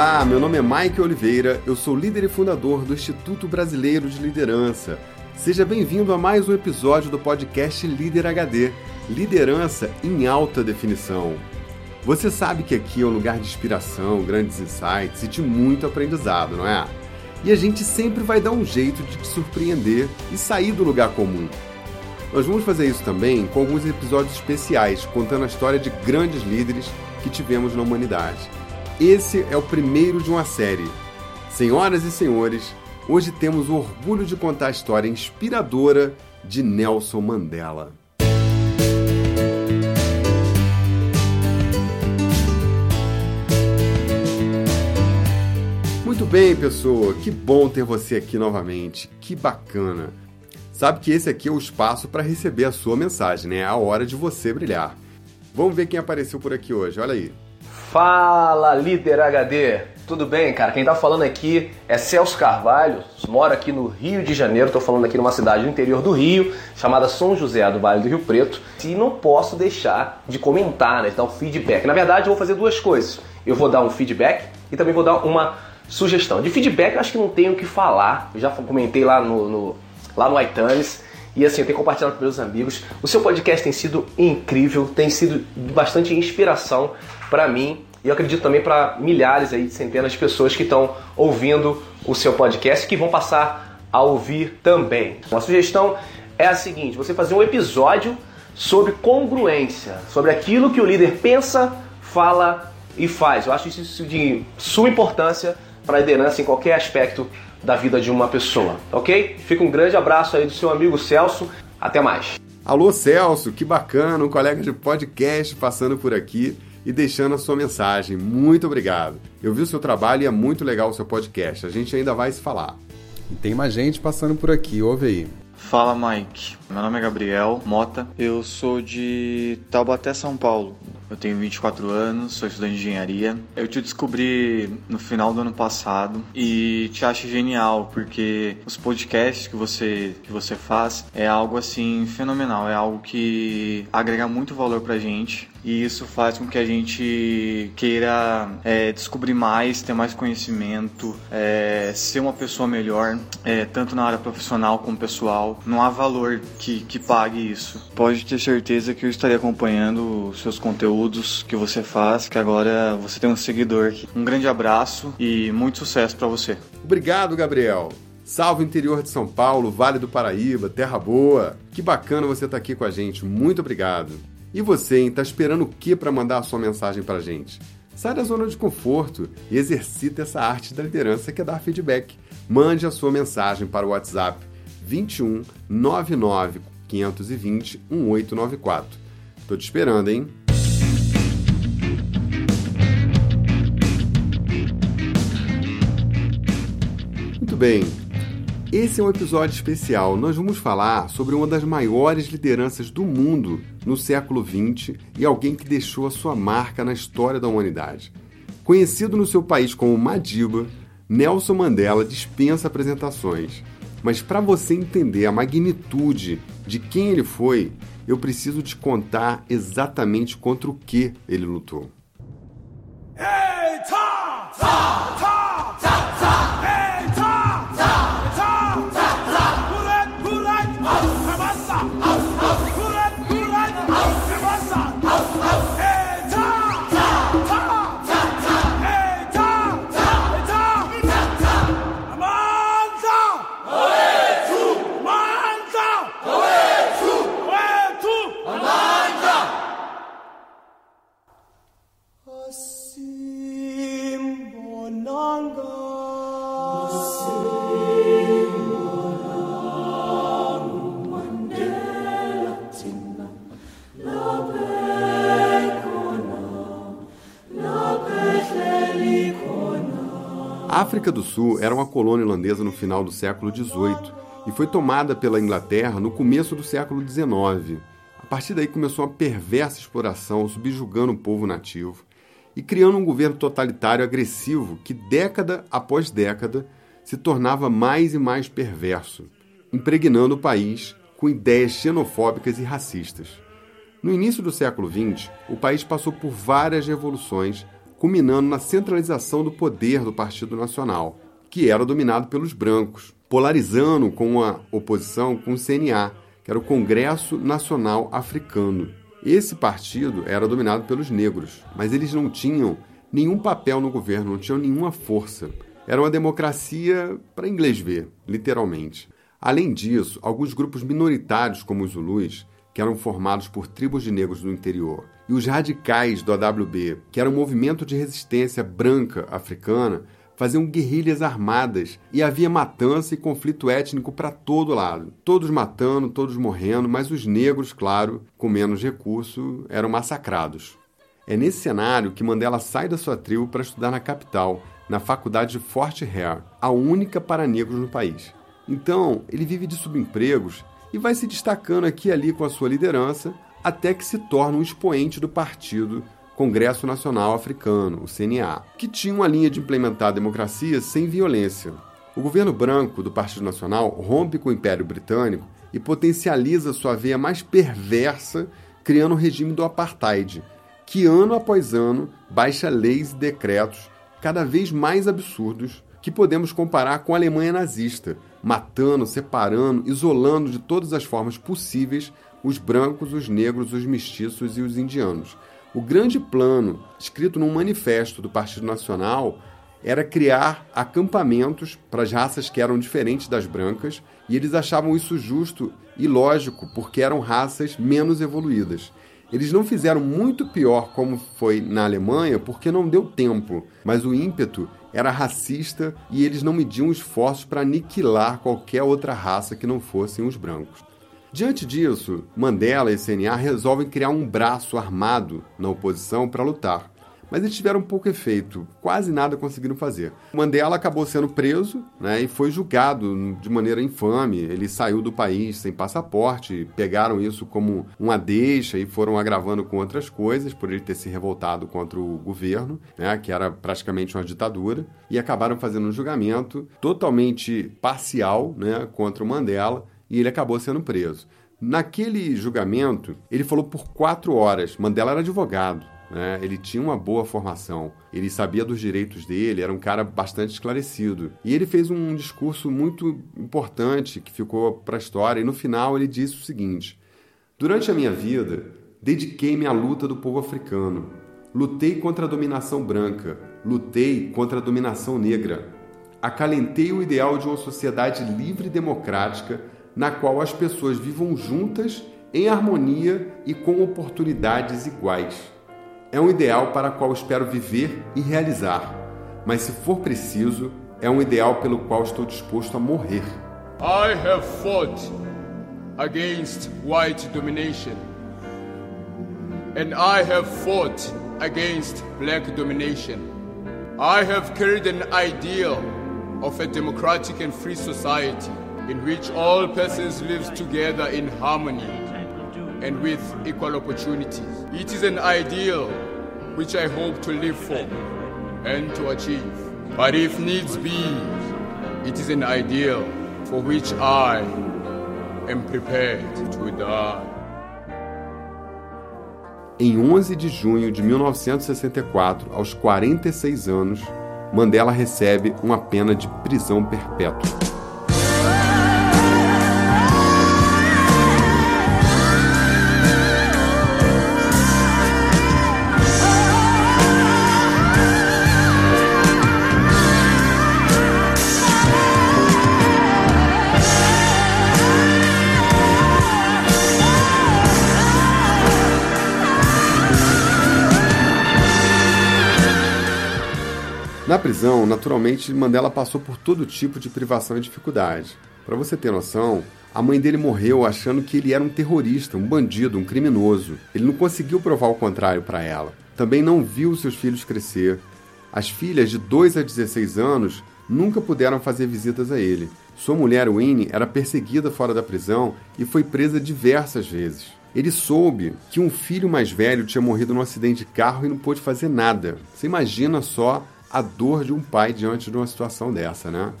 Olá, meu nome é Mike Oliveira, eu sou líder e fundador do Instituto Brasileiro de Liderança. Seja bem-vindo a mais um episódio do podcast Líder HD Liderança em Alta Definição. Você sabe que aqui é um lugar de inspiração, grandes insights e de muito aprendizado, não é? E a gente sempre vai dar um jeito de te surpreender e sair do lugar comum. Nós vamos fazer isso também com alguns episódios especiais, contando a história de grandes líderes que tivemos na humanidade. Esse é o primeiro de uma série. Senhoras e senhores, hoje temos o orgulho de contar a história inspiradora de Nelson Mandela. Muito bem, pessoa, que bom ter você aqui novamente, que bacana. Sabe que esse aqui é o espaço para receber a sua mensagem, né? É a hora de você brilhar. Vamos ver quem apareceu por aqui hoje, olha aí. Fala, líder HD! Tudo bem, cara? Quem tá falando aqui é Celso Carvalho, moro aqui no Rio de Janeiro, tô falando aqui numa cidade do interior do Rio, chamada São José do Vale do Rio Preto, e não posso deixar de comentar, né, de dar um feedback. Na verdade, eu vou fazer duas coisas. Eu vou dar um feedback e também vou dar uma sugestão. De feedback, eu acho que não tenho o que falar, eu já comentei lá no, no lá no iTunes. E assim, eu tenho compartilhado com meus amigos. O seu podcast tem sido incrível, tem sido bastante inspiração para mim e eu acredito também para milhares aí, centenas de pessoas que estão ouvindo o seu podcast que vão passar a ouvir também. Uma sugestão é a seguinte: você fazer um episódio sobre congruência, sobre aquilo que o líder pensa, fala e faz. Eu acho isso de suma importância para a liderança em qualquer aspecto da vida de uma pessoa, ok? Fica um grande abraço aí do seu amigo Celso. Até mais. Alô Celso, que bacana, um colega de podcast passando por aqui e deixando a sua mensagem. Muito obrigado. Eu vi o seu trabalho e é muito legal o seu podcast. A gente ainda vai se falar. E tem mais gente passando por aqui, ouve aí. Fala Mike, meu nome é Gabriel Mota, eu sou de Taubaté, São Paulo. Eu tenho 24 anos, sou estudante de engenharia. Eu te descobri no final do ano passado e te acho genial porque os podcasts que você que você faz é algo assim fenomenal, é algo que agrega muito valor pra gente e isso faz com que a gente queira é, descobrir mais, ter mais conhecimento, é, ser uma pessoa melhor, é, tanto na área profissional como pessoal. Não há valor que, que pague isso. Pode ter certeza que eu estarei acompanhando seus conteúdos que você faz, que agora você tem um seguidor aqui. Um grande abraço e muito sucesso para você. Obrigado, Gabriel. Salve interior de São Paulo, Vale do Paraíba, Terra Boa. Que bacana você estar tá aqui com a gente. Muito obrigado. E você, hein, tá esperando o que para mandar a sua mensagem pra gente? Sai da zona de conforto e exercita essa arte da liderança que é dar feedback. Mande a sua mensagem para o WhatsApp 21 99 520 1894. Tô te esperando, hein? Bem. Esse é um episódio especial. Nós vamos falar sobre uma das maiores lideranças do mundo no século XX e alguém que deixou a sua marca na história da humanidade. Conhecido no seu país como Madiba, Nelson Mandela dispensa apresentações. Mas para você entender a magnitude de quem ele foi, eu preciso te contar exatamente contra o que ele lutou. Hey, ta, ta, ta. África do Sul era uma colônia holandesa no final do século XVIII e foi tomada pela Inglaterra no começo do século XIX. A partir daí começou uma perversa exploração, subjugando o povo nativo e criando um governo totalitário agressivo que, década após década, se tornava mais e mais perverso, impregnando o país com ideias xenofóbicas e racistas. No início do século XX, o país passou por várias revoluções culminando na centralização do poder do Partido Nacional, que era dominado pelos brancos, polarizando com a oposição com o CNA, que era o Congresso Nacional Africano. Esse partido era dominado pelos negros, mas eles não tinham nenhum papel no governo, não tinham nenhuma força. Era uma democracia para inglês ver, literalmente. Além disso, alguns grupos minoritários, como os Zulus, que eram formados por tribos de negros do interior, e os radicais do AWB, que era um movimento de resistência branca africana, faziam guerrilhas armadas e havia matança e conflito étnico para todo lado. Todos matando, todos morrendo, mas os negros, claro, com menos recurso, eram massacrados. É nesse cenário que Mandela sai da sua tribo para estudar na capital, na faculdade de Fort Hare, a única para negros no país. Então, ele vive de subempregos e vai se destacando aqui e ali com a sua liderança, até que se torna um expoente do partido Congresso Nacional Africano, o CNA, que tinha uma linha de implementar a democracia sem violência. O governo branco do Partido Nacional rompe com o Império Britânico e potencializa sua veia mais perversa, criando o regime do apartheid, que ano após ano baixa leis e decretos cada vez mais absurdos que podemos comparar com a Alemanha nazista, matando, separando, isolando de todas as formas possíveis os brancos, os negros, os mestiços e os indianos, o grande plano, escrito num manifesto do Partido Nacional, era criar acampamentos para as raças que eram diferentes das brancas, e eles achavam isso justo e lógico, porque eram raças menos evoluídas. Eles não fizeram muito pior como foi na Alemanha, porque não deu tempo, mas o ímpeto era racista e eles não mediam esforços para aniquilar qualquer outra raça que não fossem os brancos. Diante disso, Mandela e CNA resolvem criar um braço armado na oposição para lutar. Mas eles tiveram pouco efeito, quase nada conseguiram fazer. Mandela acabou sendo preso né, e foi julgado de maneira infame. Ele saiu do país sem passaporte, pegaram isso como uma deixa e foram agravando com outras coisas, por ele ter se revoltado contra o governo, né, que era praticamente uma ditadura, e acabaram fazendo um julgamento totalmente parcial né, contra o Mandela e ele acabou sendo preso. Naquele julgamento, ele falou por quatro horas. Mandela era advogado, né? ele tinha uma boa formação, ele sabia dos direitos dele, era um cara bastante esclarecido. E ele fez um discurso muito importante que ficou para a história, e no final ele disse o seguinte: Durante a minha vida, dediquei-me à luta do povo africano. Lutei contra a dominação branca, lutei contra a dominação negra. Acalentei o ideal de uma sociedade livre e democrática na qual as pessoas vivam juntas, em harmonia e com oportunidades iguais. É um ideal para o qual espero viver e realizar, mas se for preciso, é um ideal pelo qual estou disposto a morrer. I have fought against white domination. And I have fought against black domination. I have carried an ideal of a democratic and free society. In which all persons live together in harmony and with equal opportunities. It is an ideal which I hope to live for and to achieve. But if needs be, it is an ideal for which I am prepared to die. Em 11 de junho de 1964, aos 46 anos, Mandela recebe uma pena de prisão perpétua. Prisão, naturalmente, Mandela passou por todo tipo de privação e dificuldade. Para você ter noção, a mãe dele morreu achando que ele era um terrorista, um bandido, um criminoso. Ele não conseguiu provar o contrário para ela. Também não viu seus filhos crescer. As filhas de 2 a 16 anos nunca puderam fazer visitas a ele. Sua mulher, Winnie, era perseguida fora da prisão e foi presa diversas vezes. Ele soube que um filho mais velho tinha morrido num acidente de carro e não pôde fazer nada. Você imagina só a dor de um pai diante de uma situação dessa, né?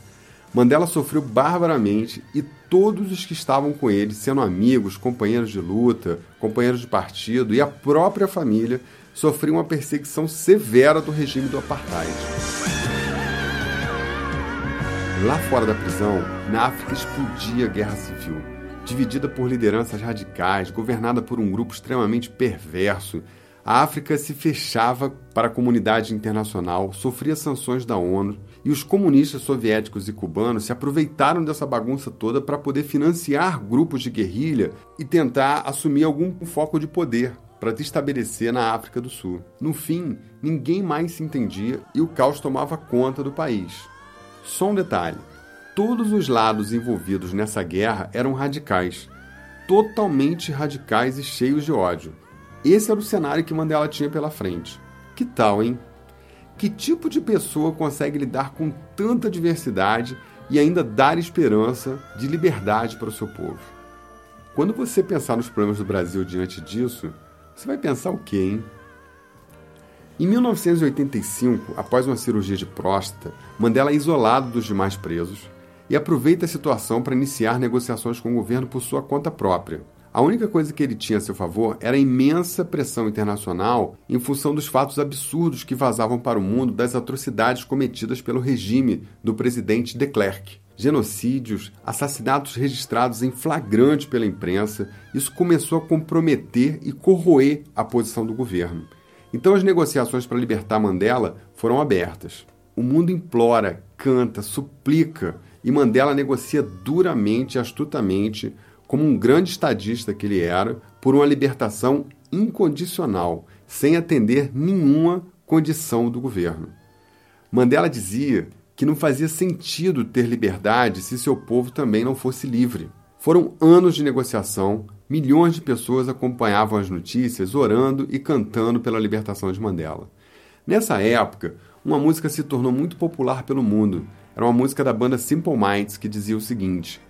Mandela sofreu barbaramente e todos os que estavam com ele, sendo amigos, companheiros de luta, companheiros de partido e a própria família, sofria uma perseguição severa do regime do apartheid. Lá fora da prisão, na África explodia a guerra civil, dividida por lideranças radicais, governada por um grupo extremamente perverso. A África se fechava para a comunidade internacional, sofria sanções da ONU, e os comunistas soviéticos e cubanos se aproveitaram dessa bagunça toda para poder financiar grupos de guerrilha e tentar assumir algum foco de poder para se estabelecer na África do Sul. No fim, ninguém mais se entendia e o caos tomava conta do país. Só um detalhe: todos os lados envolvidos nessa guerra eram radicais, totalmente radicais e cheios de ódio. Esse era o cenário que Mandela tinha pela frente. Que tal, hein? Que tipo de pessoa consegue lidar com tanta diversidade e ainda dar esperança de liberdade para o seu povo? Quando você pensar nos problemas do Brasil diante disso, você vai pensar o quê, hein? Em 1985, após uma cirurgia de próstata, Mandela é isolado dos demais presos e aproveita a situação para iniciar negociações com o governo por sua conta própria. A única coisa que ele tinha a seu favor era a imensa pressão internacional em função dos fatos absurdos que vazavam para o mundo das atrocidades cometidas pelo regime do presidente de Klerk. Genocídios, assassinatos registrados em flagrante pela imprensa, isso começou a comprometer e corroer a posição do governo. Então as negociações para libertar Mandela foram abertas. O mundo implora, canta, suplica e Mandela negocia duramente e astutamente, como um grande estadista que ele era, por uma libertação incondicional, sem atender nenhuma condição do governo. Mandela dizia que não fazia sentido ter liberdade se seu povo também não fosse livre. Foram anos de negociação, milhões de pessoas acompanhavam as notícias, orando e cantando pela libertação de Mandela. Nessa época, uma música se tornou muito popular pelo mundo. Era uma música da banda Simple Minds que dizia o seguinte: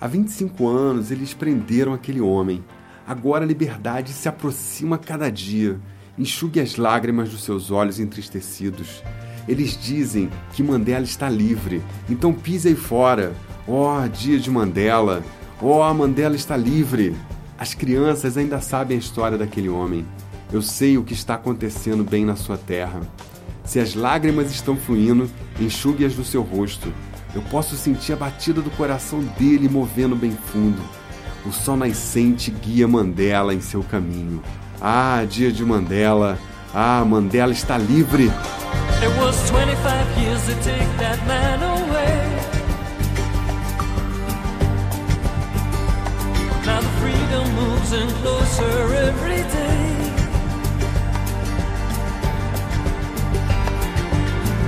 Há 25 anos eles prenderam aquele homem. Agora a liberdade se aproxima cada dia. Enxugue as lágrimas dos seus olhos entristecidos. Eles dizem que Mandela está livre, então pise aí fora. Oh, dia de Mandela! Oh, Mandela está livre! As crianças ainda sabem a história daquele homem. Eu sei o que está acontecendo bem na sua terra. Se as lágrimas estão fluindo, enxugue-as do seu rosto. Eu posso sentir a batida do coração dele movendo bem fundo. O sol nascente guia Mandela em seu caminho. Ah, dia de Mandela! Ah, Mandela está livre! It was 25 years to take that man away. Now the freedom moves in closer every day.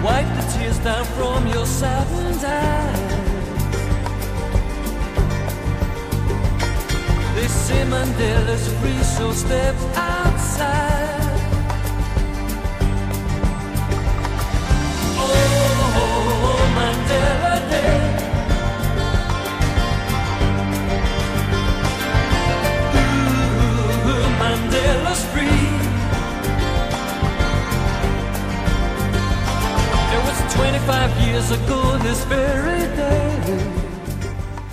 Wipe the tears down from your Simon Dale is free, so step outside.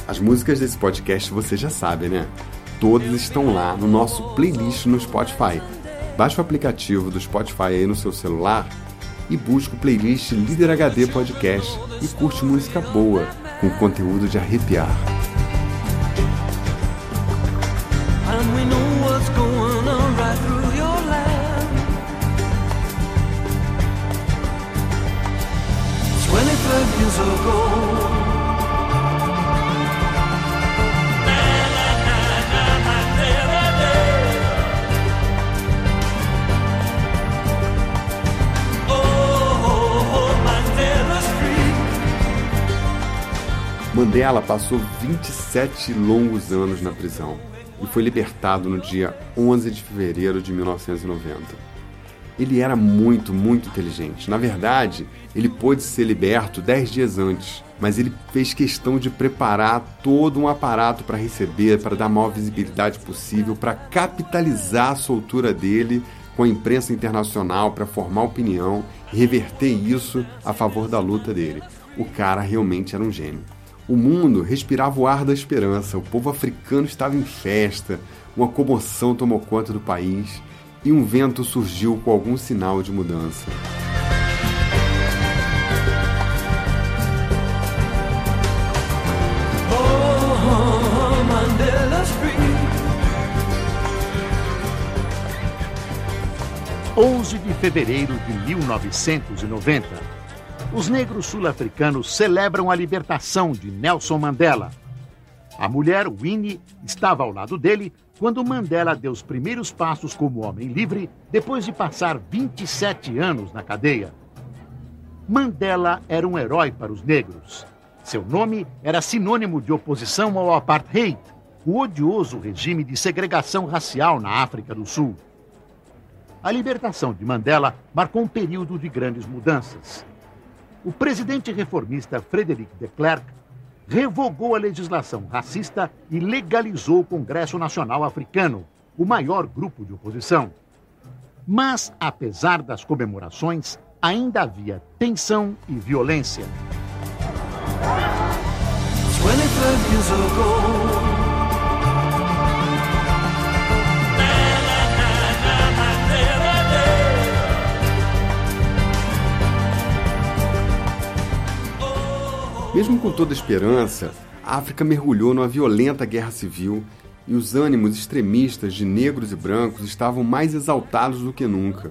As músicas desse podcast você já sabe, né? Todas estão lá no nosso playlist no Spotify. Baixe o aplicativo do Spotify aí no seu celular e busque o playlist Líder HD Podcast e curte música boa, com conteúdo de arrepiar. Mandela passou 27 longos anos na prisão e foi libertado no dia 11 de fevereiro de 1990. Ele era muito, muito inteligente. Na verdade, ele pôde ser liberto 10 dias antes, mas ele fez questão de preparar todo um aparato para receber, para dar a maior visibilidade possível, para capitalizar a soltura dele com a imprensa internacional, para formar opinião e reverter isso a favor da luta dele. O cara realmente era um gênio. O mundo respirava o ar da esperança, o povo africano estava em festa, uma comoção tomou conta do país e um vento surgiu com algum sinal de mudança. 11 de fevereiro de 1990. Os negros sul-africanos celebram a libertação de Nelson Mandela. A mulher, Winnie, estava ao lado dele quando Mandela deu os primeiros passos como homem livre depois de passar 27 anos na cadeia. Mandela era um herói para os negros. Seu nome era sinônimo de oposição ao apartheid, o odioso regime de segregação racial na África do Sul. A libertação de Mandela marcou um período de grandes mudanças. O presidente reformista Frederic de Klerk revogou a legislação racista e legalizou o Congresso Nacional Africano, o maior grupo de oposição. Mas, apesar das comemorações, ainda havia tensão e violência. 25 years ago. Mesmo com toda esperança, a África mergulhou numa violenta guerra civil e os ânimos extremistas de negros e brancos estavam mais exaltados do que nunca.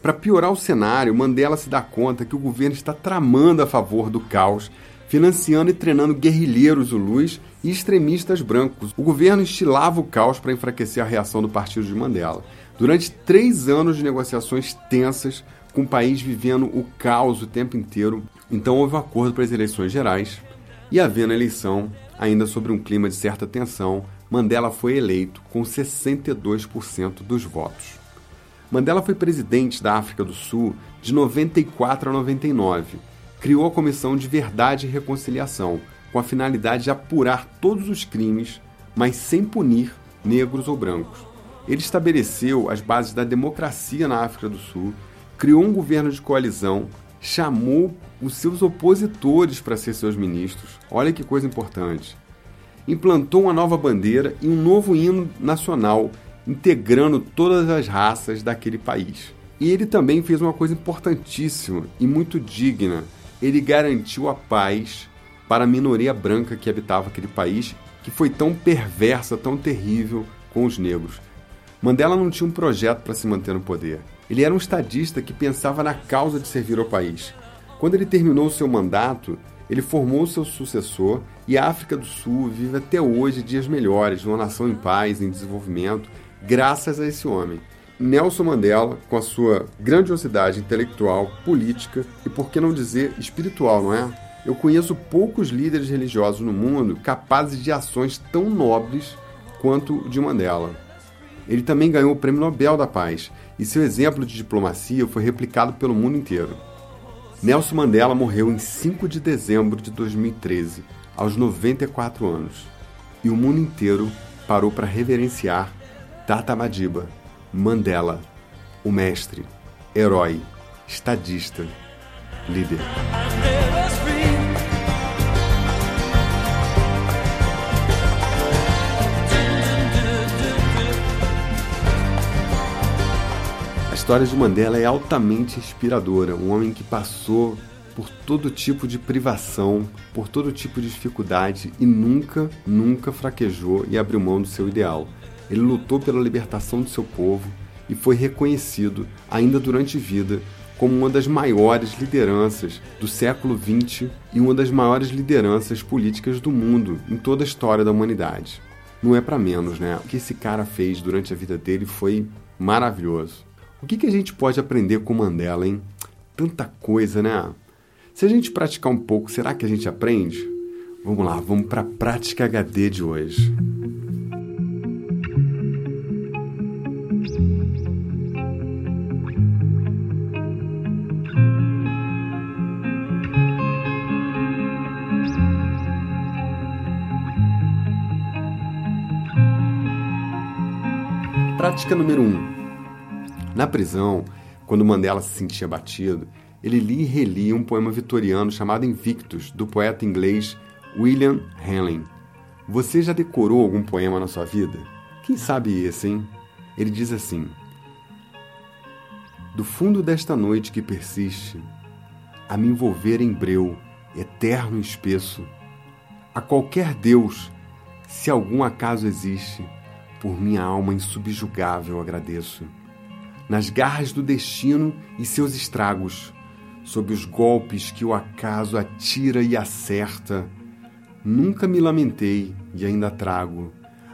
Para piorar o cenário, Mandela se dá conta que o governo está tramando a favor do caos, financiando e treinando guerrilheiros zulus e extremistas brancos. O governo estilava o caos para enfraquecer a reação do partido de Mandela. Durante três anos de negociações tensas, com o país vivendo o caos o tempo inteiro, então houve um acordo para as eleições gerais, e havendo eleição, ainda sobre um clima de certa tensão, Mandela foi eleito com 62% dos votos. Mandela foi presidente da África do Sul de 94 a 99. Criou a Comissão de Verdade e Reconciliação, com a finalidade de apurar todos os crimes, mas sem punir negros ou brancos. Ele estabeleceu as bases da democracia na África do Sul, criou um governo de coalizão, chamou os seus opositores para ser seus ministros. Olha que coisa importante. Implantou uma nova bandeira e um novo hino nacional, integrando todas as raças daquele país. E ele também fez uma coisa importantíssima e muito digna. Ele garantiu a paz para a minoria branca que habitava aquele país, que foi tão perversa, tão terrível com os negros. Mandela não tinha um projeto para se manter no poder. Ele era um estadista que pensava na causa de servir ao país. Quando ele terminou seu mandato, ele formou seu sucessor e a África do Sul vive até hoje dias melhores, uma nação em paz, em desenvolvimento, graças a esse homem. Nelson Mandela, com a sua grandiosidade intelectual, política e, por que não dizer, espiritual, não é? Eu conheço poucos líderes religiosos no mundo capazes de ações tão nobres quanto o de Mandela. Ele também ganhou o Prêmio Nobel da Paz e seu exemplo de diplomacia foi replicado pelo mundo inteiro. Nelson Mandela morreu em 5 de dezembro de 2013, aos 94 anos, e o mundo inteiro parou para reverenciar Tata Madiba, Mandela, o mestre, herói, estadista, líder. História de Mandela é altamente inspiradora. Um homem que passou por todo tipo de privação, por todo tipo de dificuldade e nunca, nunca fraquejou e abriu mão do seu ideal. Ele lutou pela libertação do seu povo e foi reconhecido, ainda durante vida, como uma das maiores lideranças do século XX e uma das maiores lideranças políticas do mundo em toda a história da humanidade. Não é para menos, né? O que esse cara fez durante a vida dele foi maravilhoso. O que, que a gente pode aprender com Mandela, hein? Tanta coisa, né? Se a gente praticar um pouco, será que a gente aprende? Vamos lá, vamos para a prática HD de hoje. Prática número 1. Um. Na prisão, quando Mandela se sentia abatido, ele lia e relia um poema vitoriano chamado Invictus, do poeta inglês William Henley. Você já decorou algum poema na sua vida? Quem sabe esse, hein? Ele diz assim: do fundo desta noite que persiste, a me envolver em breu, eterno e espesso, a qualquer Deus, se algum acaso existe, por minha alma insubjugável agradeço. Nas garras do destino e seus estragos, sob os golpes que o acaso atira e acerta, nunca me lamentei e ainda trago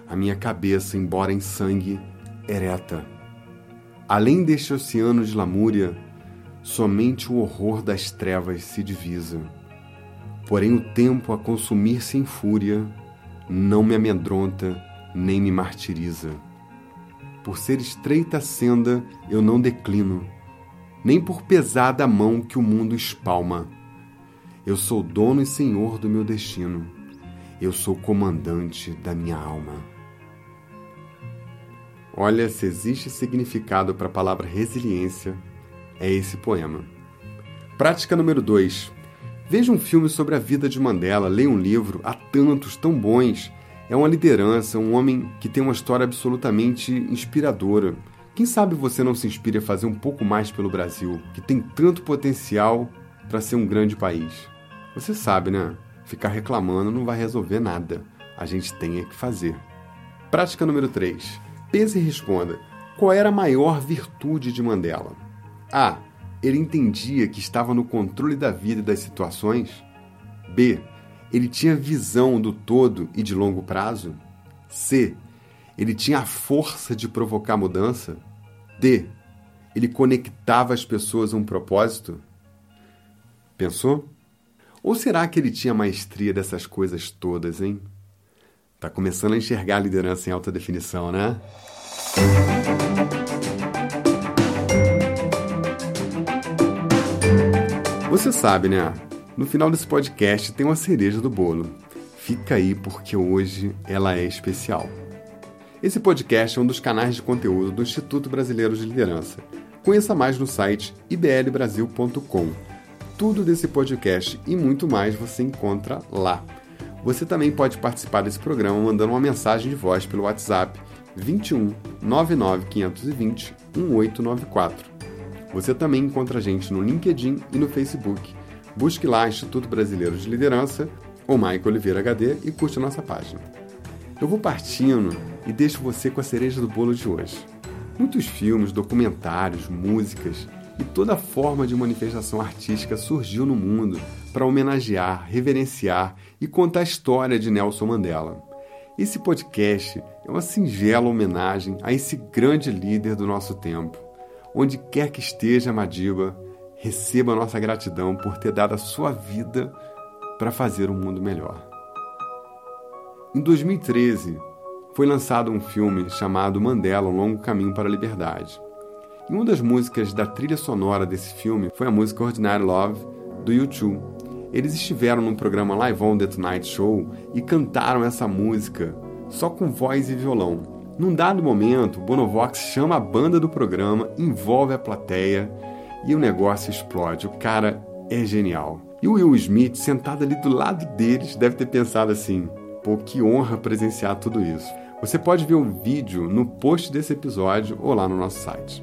a minha cabeça, embora em sangue, ereta. Além deste oceano de lamúria, somente o horror das trevas se divisa. Porém, o tempo a consumir-se em fúria não me amedronta nem me martiriza. Por ser estreita a senda, eu não declino, nem por pesada a mão que o mundo espalma. Eu sou dono e senhor do meu destino. Eu sou comandante da minha alma. Olha, se existe significado para a palavra resiliência, é esse poema. Prática número 2. Veja um filme sobre a vida de Mandela, leia um livro, há tantos tão bons. É uma liderança, um homem que tem uma história absolutamente inspiradora. Quem sabe você não se inspire a fazer um pouco mais pelo Brasil, que tem tanto potencial para ser um grande país? Você sabe, né? Ficar reclamando não vai resolver nada. A gente tem é que fazer. Prática número 3. Pense e responda: qual era a maior virtude de Mandela? A. Ele entendia que estava no controle da vida e das situações. B. Ele tinha visão do todo e de longo prazo. C. Ele tinha a força de provocar mudança. D. Ele conectava as pessoas a um propósito. Pensou? Ou será que ele tinha maestria dessas coisas todas, hein? Tá começando a enxergar a liderança em alta definição, né? Você sabe, né? No final desse podcast tem uma cereja do bolo. Fica aí porque hoje ela é especial. Esse podcast é um dos canais de conteúdo do Instituto Brasileiro de Liderança. Conheça mais no site iblbrasil.com. Tudo desse podcast e muito mais você encontra lá. Você também pode participar desse programa mandando uma mensagem de voz pelo WhatsApp 21 99 520 1894. Você também encontra a gente no LinkedIn e no Facebook. Busque lá Instituto Brasileiro de Liderança ou Maico Oliveira HD e curte a nossa página. Eu vou partindo e deixo você com a cereja do bolo de hoje. Muitos filmes, documentários, músicas e toda forma de manifestação artística surgiu no mundo para homenagear, reverenciar e contar a história de Nelson Mandela. Esse podcast é uma singela homenagem a esse grande líder do nosso tempo. Onde quer que esteja Madiba, receba a nossa gratidão por ter dado a sua vida para fazer um mundo melhor. Em 2013, foi lançado um filme chamado Mandela, um longo caminho para a liberdade. E uma das músicas da trilha sonora desse filme foi a música Ordinary Love, do U2. Eles estiveram no programa Live On The Tonight Show e cantaram essa música só com voz e violão. Num dado momento, Bonovox chama a banda do programa, envolve a plateia e o negócio explode. O cara é genial. E o Will Smith, sentado ali do lado deles, deve ter pensado assim: pô, que honra presenciar tudo isso. Você pode ver o vídeo no post desse episódio ou lá no nosso site.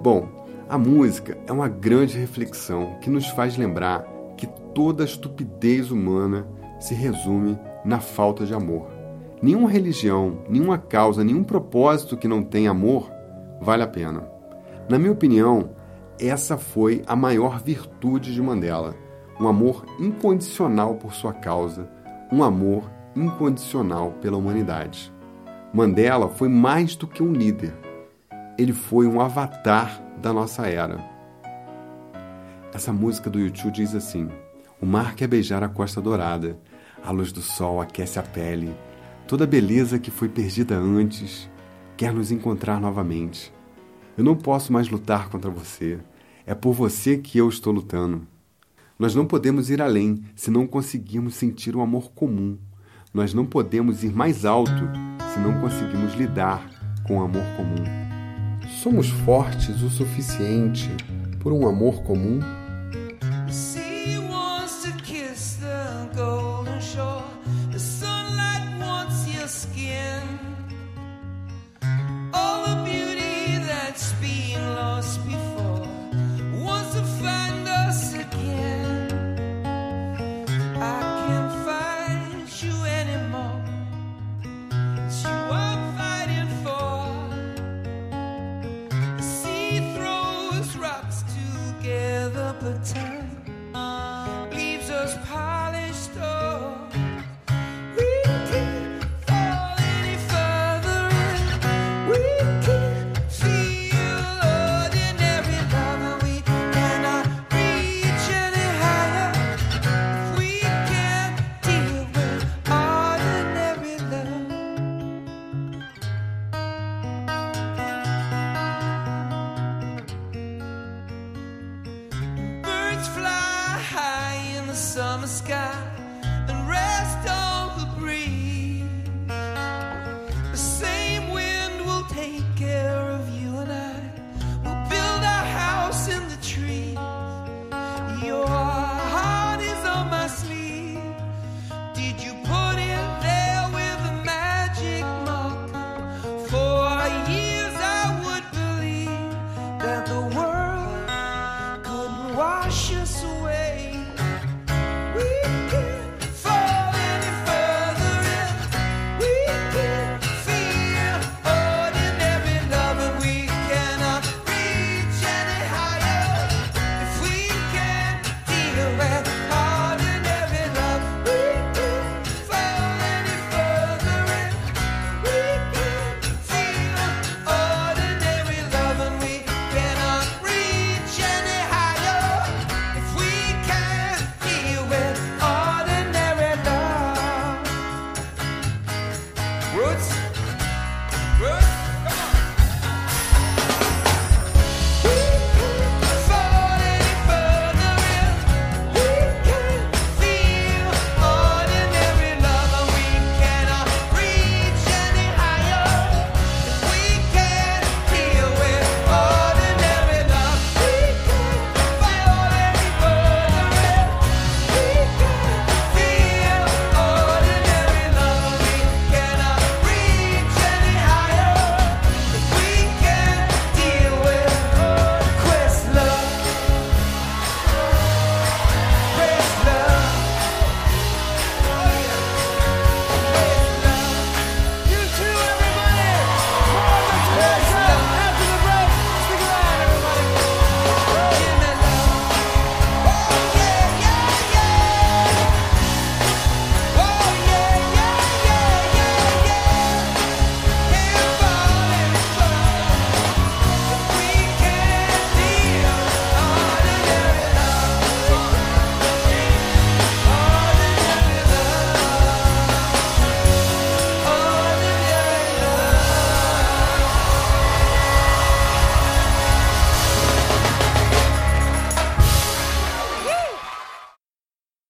Bom, a música é uma grande reflexão que nos faz lembrar que toda a estupidez humana se resume na falta de amor. Nenhuma religião, nenhuma causa, nenhum propósito que não tenha amor vale a pena. Na minha opinião, essa foi a maior virtude de Mandela: um amor incondicional por sua causa, um amor incondicional pela humanidade. Mandela foi mais do que um líder, ele foi um avatar da nossa era. Essa música do YouTube diz assim: O mar quer beijar a costa dourada, a luz do sol aquece a pele, toda a beleza que foi perdida antes quer nos encontrar novamente. Eu não posso mais lutar contra você, é por você que eu estou lutando. Nós não podemos ir além se não conseguirmos sentir o amor comum. Nós não podemos ir mais alto se não conseguimos lidar com o amor comum. Somos fortes o suficiente por um amor comum? the sky.